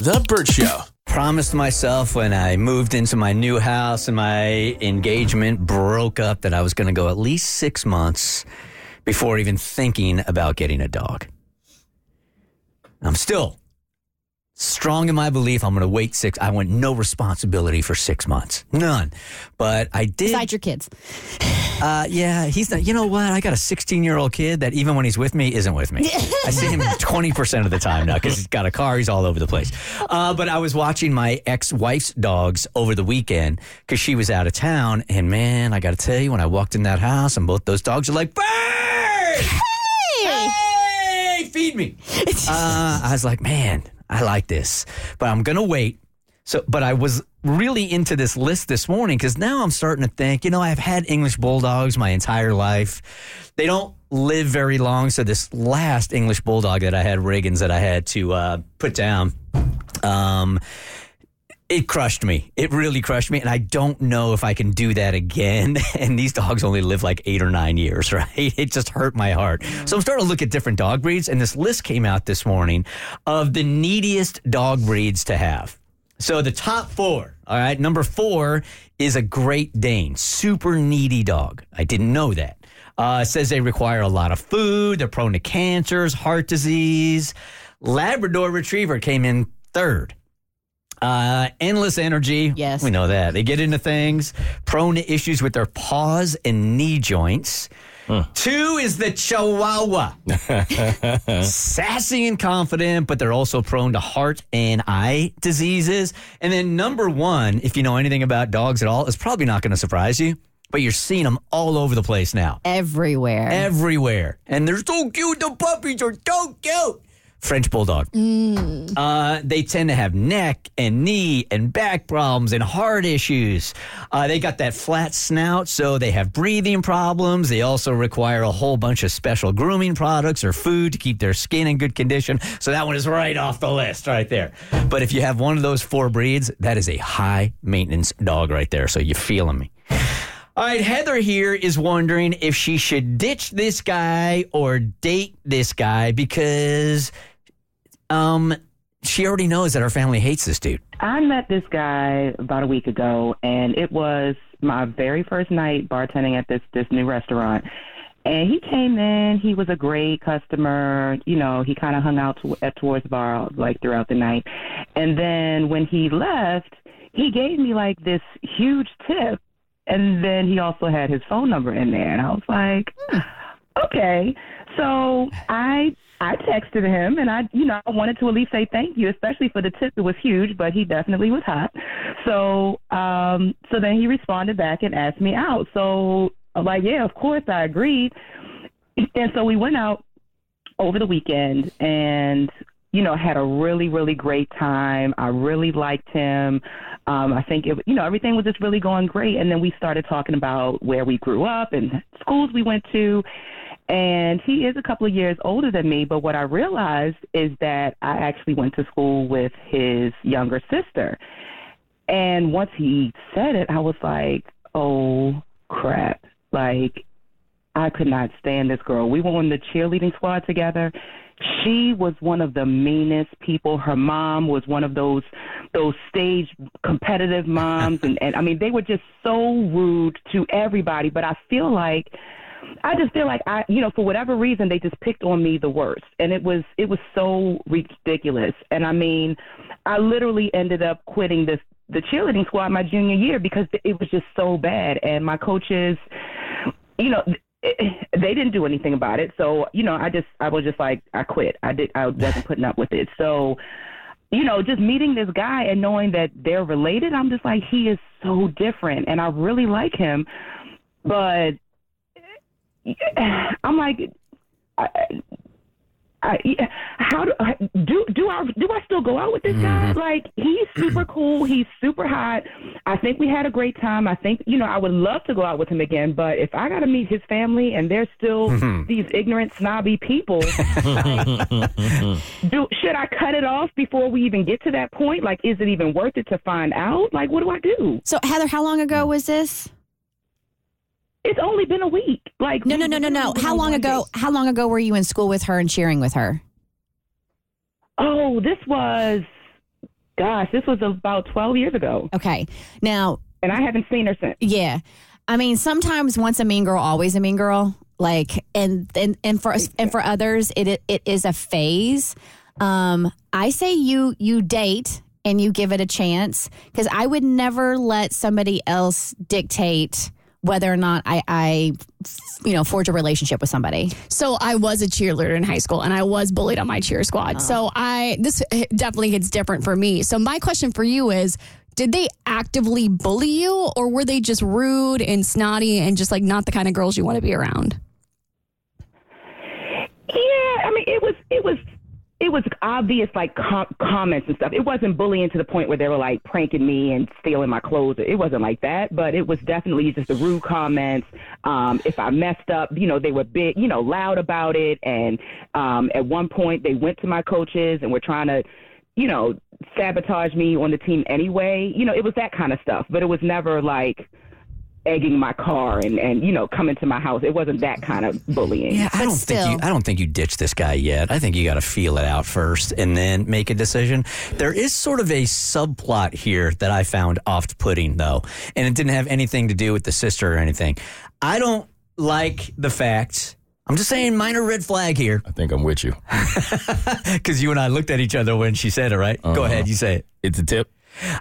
The Bert Show. Promised myself when I moved into my new house and my engagement broke up that I was going to go at least six months before even thinking about getting a dog. I'm still strong in my belief I'm going to wait six. I want no responsibility for six months, none. But I did. Besides your kids. Uh, yeah, he's not. You know what? I got a 16 year old kid that even when he's with me, isn't with me. I see him 20 percent of the time now because he's got a car. He's all over the place. Uh, but I was watching my ex wife's dogs over the weekend because she was out of town, and man, I got to tell you, when I walked in that house, and both those dogs are like, "Bert, hey, feed me." Uh, I was like, man, I like this, but I'm gonna wait. So, but I was really into this list this morning because now I'm starting to think, you know, I've had English bulldogs my entire life. They don't live very long. So this last English bulldog that I had, Reagan's, that I had to uh, put down, um, it crushed me. It really crushed me. And I don't know if I can do that again. And these dogs only live like eight or nine years, right? It just hurt my heart. So I'm starting to look at different dog breeds. And this list came out this morning of the neediest dog breeds to have. So the top four, all right. Number four is a Great Dane, super needy dog. I didn't know that. Uh, says they require a lot of food. They're prone to cancers, heart disease. Labrador Retriever came in third. Uh, endless energy. Yes. We know that. They get into things, prone to issues with their paws and knee joints. Two is the Chihuahua. Sassy and confident, but they're also prone to heart and eye diseases. And then number one, if you know anything about dogs at all, is probably not going to surprise you, but you're seeing them all over the place now. Everywhere. Everywhere. And they're so cute. The puppies are so cute. French Bulldog. Uh, they tend to have neck and knee and back problems and heart issues. Uh, they got that flat snout, so they have breathing problems. They also require a whole bunch of special grooming products or food to keep their skin in good condition. So that one is right off the list right there. But if you have one of those four breeds, that is a high maintenance dog right there. So you're feeling me. All right, Heather here is wondering if she should ditch this guy or date this guy because um she already knows that her family hates this dude. I met this guy about a week ago, and it was my very first night bartending at this this new restaurant. And he came in. He was a great customer. You know, he kind of hung out to, at towards the bar like throughout the night. And then when he left, he gave me like this huge tip. And then he also had his phone number in there, and I was like, okay. So I I texted him, and I you know I wanted to at least say thank you, especially for the tip. It was huge, but he definitely was hot. So um so then he responded back and asked me out. So I'm like, yeah, of course I agreed. And so we went out over the weekend and you know had a really really great time i really liked him um i think it you know everything was just really going great and then we started talking about where we grew up and schools we went to and he is a couple of years older than me but what i realized is that i actually went to school with his younger sister and once he said it i was like oh crap like I could not stand this girl. We were on the cheerleading squad together. She was one of the meanest people. Her mom was one of those those stage competitive moms and, and I mean they were just so rude to everybody, but I feel like I just feel like I you know, for whatever reason they just picked on me the worst. And it was it was so ridiculous. And I mean, I literally ended up quitting this the cheerleading squad my junior year because it was just so bad, and my coaches, you know. They didn't do anything about it, so you know, I just I was just like I quit. I did I wasn't putting up with it. So, you know, just meeting this guy and knowing that they're related, I'm just like he is so different, and I really like him, but I'm like, I, I, how do do do I do I still go out with this guy? Mm-hmm. Like he's super cool, he's super hot. I think we had a great time. I think you know I would love to go out with him again, but if I got to meet his family and they're still mm-hmm. these ignorant, snobby people, do should I cut it off before we even get to that point? Like, is it even worth it to find out? Like, what do I do? So Heather, how long ago was this? It's only been a week. Like, No, no, no, no, no. How long ago? How long ago were you in school with her and cheering with her? Oh, this was, gosh, this was about 12 years ago. Okay. Now, And I haven't seen her since. yeah. I mean, sometimes once a mean girl, always a mean girl. Like, and and and for us, and for others, it it, it is a phase. Um, I say you you date and you give it a chance because I would never let somebody else dictate whether or not I, I, you know, forge a relationship with somebody. So I was a cheerleader in high school and I was bullied on my cheer squad. Oh. So I this definitely hits different for me. So my question for you is did they actively bully you or were they just rude and snotty and just like not the kind of girls you want to be around? Yeah, I mean, it was, it was, it was obvious, like com- comments and stuff. It wasn't bullying to the point where they were like pranking me and stealing my clothes. It wasn't like that, but it was definitely just the rude comments. Um, if I messed up, you know, they were big, you know, loud about it. And um, at one point, they went to my coaches and were trying to, you know, sabotage me on the team anyway. You know, it was that kind of stuff, but it was never like egging my car and, and you know coming to my house. It wasn't that kind of bullying. Yeah, I don't still. think you. I don't think you ditch this guy yet. I think you got to feel it out first and then make a decision. There is sort of a subplot here that I found off-putting, though, and it didn't have anything to do with the sister or anything. I don't like the fact. I'm just saying, minor red flag here, I think I'm with you. because you and I looked at each other when she said it. Right? Go Uh-huh. ahead, you say it. It's a tip.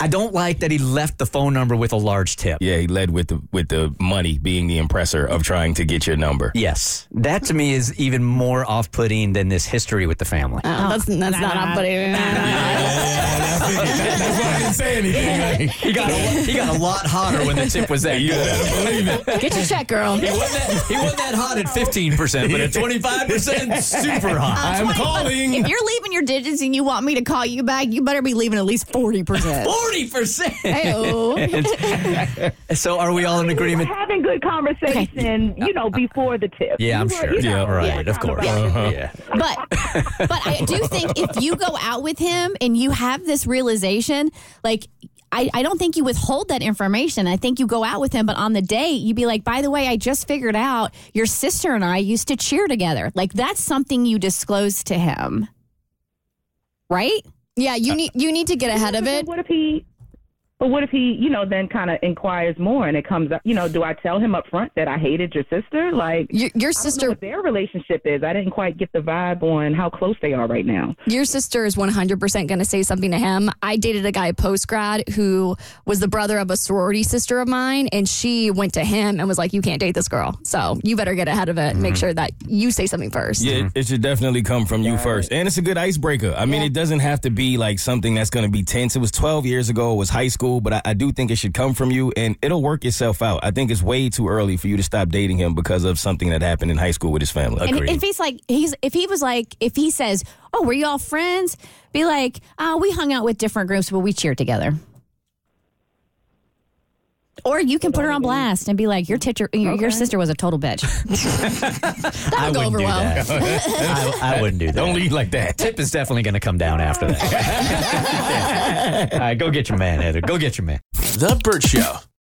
I don't like that he left the phone number with a large tip. Yeah, he led with the with the money being the impressor of trying to get your number. Yes, that to me is even more off-putting than this history with the family. Oh, oh that's that's not up, but That's why I didn't say anything. He got a, he got a lot hotter when the tip was that You better believe it. get your check, girl. He wasn't, that, he wasn't that hot at 15%, but at 25%, super hot. I'm calling. If you're leaving your digits and you want me to call you back, you better be leaving at least forty percent. 40%. Hey, So are we all in agreement? having good conversation, you know, before the tip. Yeah, I'm were, sure. you know, Yeah, right, of kind course. Uh-huh. Yeah. but but I do think if you go out with him and you have this realization, like I, I don't think you withhold that information. I think you go out with him, but on the date, you'd be like, by the way, I just figured out your sister and I used to cheer together. Like that's something you disclose to him. Right? Yeah, you uh, need you need to get ahead of it. What if he? But what if he, you know, then kind of inquires more and it comes up, you know, do I tell him up front that I hated your sister? Like, Your, your I don't know sister what their relationship is. I didn't quite get the vibe on how close they are right now. Your sister is 100% going to say something to him. I dated a guy post grad who was the brother of a sorority sister of mine, and she went to him and was like, You can't date this girl. So you better get ahead of it and make mm-hmm. sure that you say something first. Yeah, it should definitely come from you first. And it's a good icebreaker. I mean, it doesn't have to be like something that's going to be tense. It was 12 years ago, it was high school, but I, I do think it should come from you and it'll work itself out. I think it's way too early for you to stop dating him because of something that happened in high school with his family. And if he's like, he's if he was like, if he says, "Oh, were you all friends?" Be like, "Oh, we hung out with different groups, but we cheered together." Or you can put her on blast and be like, "Your teacher, your, your sister was a total bitch." I go wouldn't over well. I, I wouldn't do that. Don't lead like that. Tip is definitely going to come down after that. All right, go get your man, Heather. Go get your man. The Bert Show.